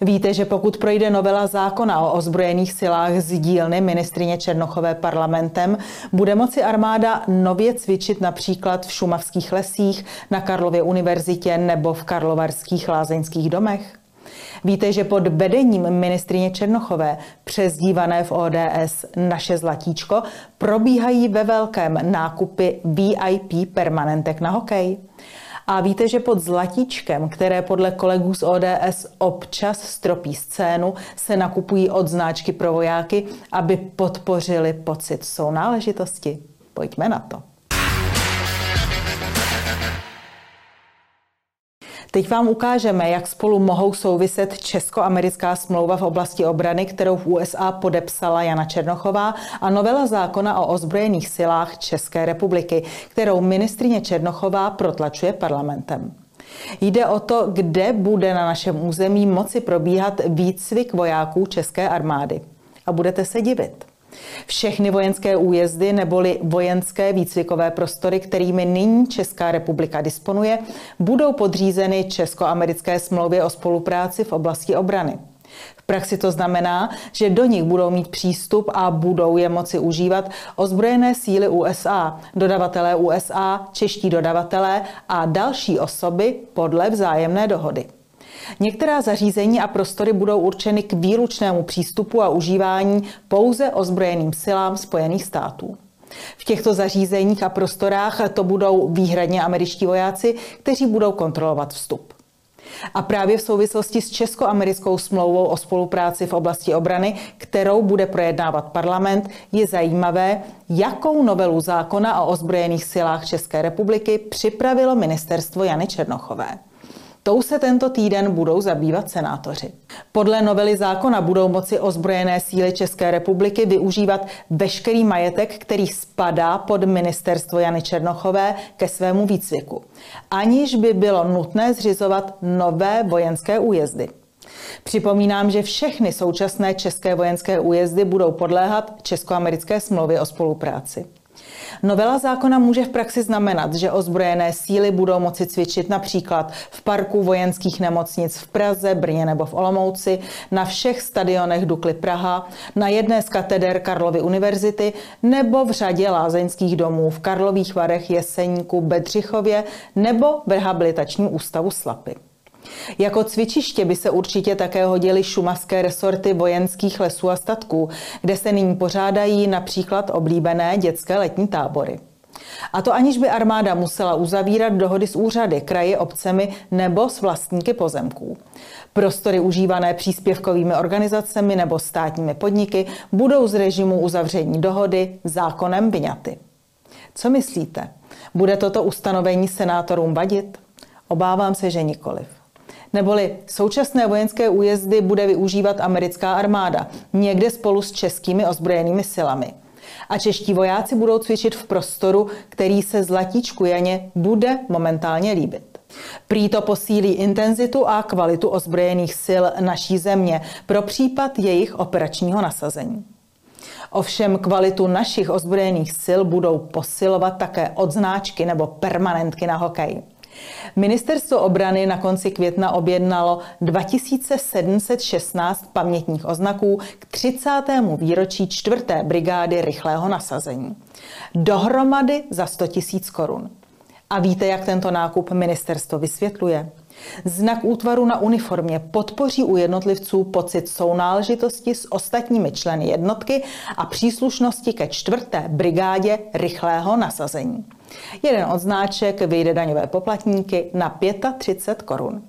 Víte, že pokud projde novela zákona o ozbrojených silách z dílny ministrině Černochové parlamentem, bude moci armáda nově cvičit například v šumavských lesích, na Karlově univerzitě nebo v karlovarských lázeňských domech? Víte, že pod vedením ministrině Černochové, přezdívané v ODS naše zlatíčko, probíhají ve velkém nákupy VIP permanentek na hokej? A víte, že pod zlatíčkem, které podle kolegů z ODS občas stropí scénu, se nakupují od značky pro vojáky, aby podpořili pocit sounáležitosti? Pojďme na to. Teď vám ukážeme, jak spolu mohou souviset česko-americká smlouva v oblasti obrany, kterou v USA podepsala Jana Černochová, a novela zákona o ozbrojených silách České republiky, kterou ministrině Černochová protlačuje parlamentem. Jde o to, kde bude na našem území moci probíhat výcvik vojáků České armády. A budete se divit. Všechny vojenské újezdy neboli vojenské výcvikové prostory, kterými nyní Česká republika disponuje, budou podřízeny Česko-americké smlouvě o spolupráci v oblasti obrany. V praxi to znamená, že do nich budou mít přístup a budou je moci užívat ozbrojené síly USA, dodavatelé USA, čeští dodavatelé a další osoby podle vzájemné dohody. Některá zařízení a prostory budou určeny k výlučnému přístupu a užívání pouze ozbrojeným silám Spojených států. V těchto zařízeních a prostorách to budou výhradně američtí vojáci, kteří budou kontrolovat vstup. A právě v souvislosti s Česko-americkou smlouvou o spolupráci v oblasti obrany, kterou bude projednávat parlament, je zajímavé, jakou novelu zákona o ozbrojených silách České republiky připravilo ministerstvo Jany Černochové. Tou se tento týden budou zabývat senátoři. Podle novely zákona budou moci ozbrojené síly České republiky využívat veškerý majetek, který spadá pod ministerstvo Jany Černochové ke svému výcviku, aniž by bylo nutné zřizovat nové vojenské újezdy. Připomínám, že všechny současné české vojenské újezdy budou podléhat Českoamerické smlouvě o spolupráci. Novela zákona může v praxi znamenat, že ozbrojené síly budou moci cvičit například v parku vojenských nemocnic v Praze, Brně nebo v Olomouci, na všech stadionech Dukly Praha, na jedné z kateder Karlovy univerzity nebo v řadě lázeňských domů v Karlových Varech, Jeseníku, Bedřichově nebo v rehabilitačním ústavu Slapy. Jako cvičiště by se určitě také hodily šumavské resorty vojenských lesů a statků, kde se nyní pořádají například oblíbené dětské letní tábory. A to aniž by armáda musela uzavírat dohody s úřady, kraji, obcemi nebo s vlastníky pozemků. Prostory užívané příspěvkovými organizacemi nebo státními podniky budou z režimu uzavření dohody zákonem vyňaty. Co myslíte? Bude toto ustanovení senátorům vadit? Obávám se, že nikoliv. Neboli současné vojenské újezdy bude využívat americká armáda, někde spolu s českými ozbrojenými silami. A čeští vojáci budou cvičit v prostoru, který se zlatíčku Janě bude momentálně líbit. Prý to posílí intenzitu a kvalitu ozbrojených sil naší země pro případ jejich operačního nasazení. Ovšem kvalitu našich ozbrojených sil budou posilovat také odznáčky nebo permanentky na hokej. Ministerstvo obrany na konci května objednalo 2716 pamětních oznaků k 30. výročí 4. brigády rychlého nasazení. Dohromady za 100 000 korun. A víte, jak tento nákup ministerstvo vysvětluje? Znak útvaru na uniformě podpoří u jednotlivců pocit sounáležitosti s ostatními členy jednotky a příslušnosti ke čtvrté brigádě rychlého nasazení. Jeden odznáček vyjde daňové poplatníky na 35 korun.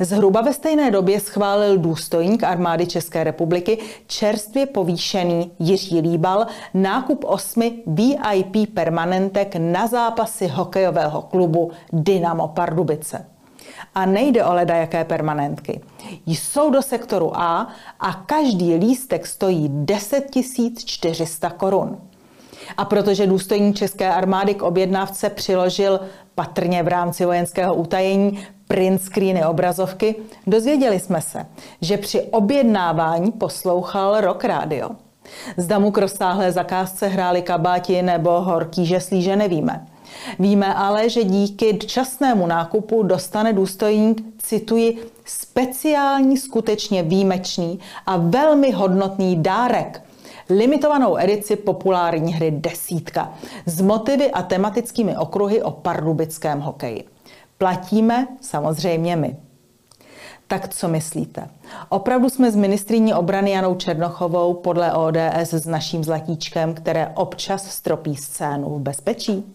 Zhruba ve stejné době schválil důstojník armády České republiky čerstvě povýšený Jiří Líbal nákup osmi VIP permanentek na zápasy hokejového klubu Dynamo Pardubice. A nejde o leda jaké permanentky. Jsou do sektoru A a každý lístek stojí 10 400 korun. A protože důstojník České armády k objednávce přiložil patrně v rámci vojenského utajení print screeny obrazovky, dozvěděli jsme se, že při objednávání poslouchal rock radio. Zda mu k rozsáhlé zakázce hráli kabáti nebo horký žeslíže nevíme. Víme ale, že díky časnému nákupu dostane důstojník, cituji, speciální, skutečně výjimečný a velmi hodnotný dárek limitovanou edici populární hry Desítka s motivy a tematickými okruhy o pardubickém hokeji. Platíme samozřejmě my. Tak co myslíte? Opravdu jsme s ministrní obrany Janou Černochovou podle ODS s naším zlatíčkem, které občas stropí scénu v bezpečí?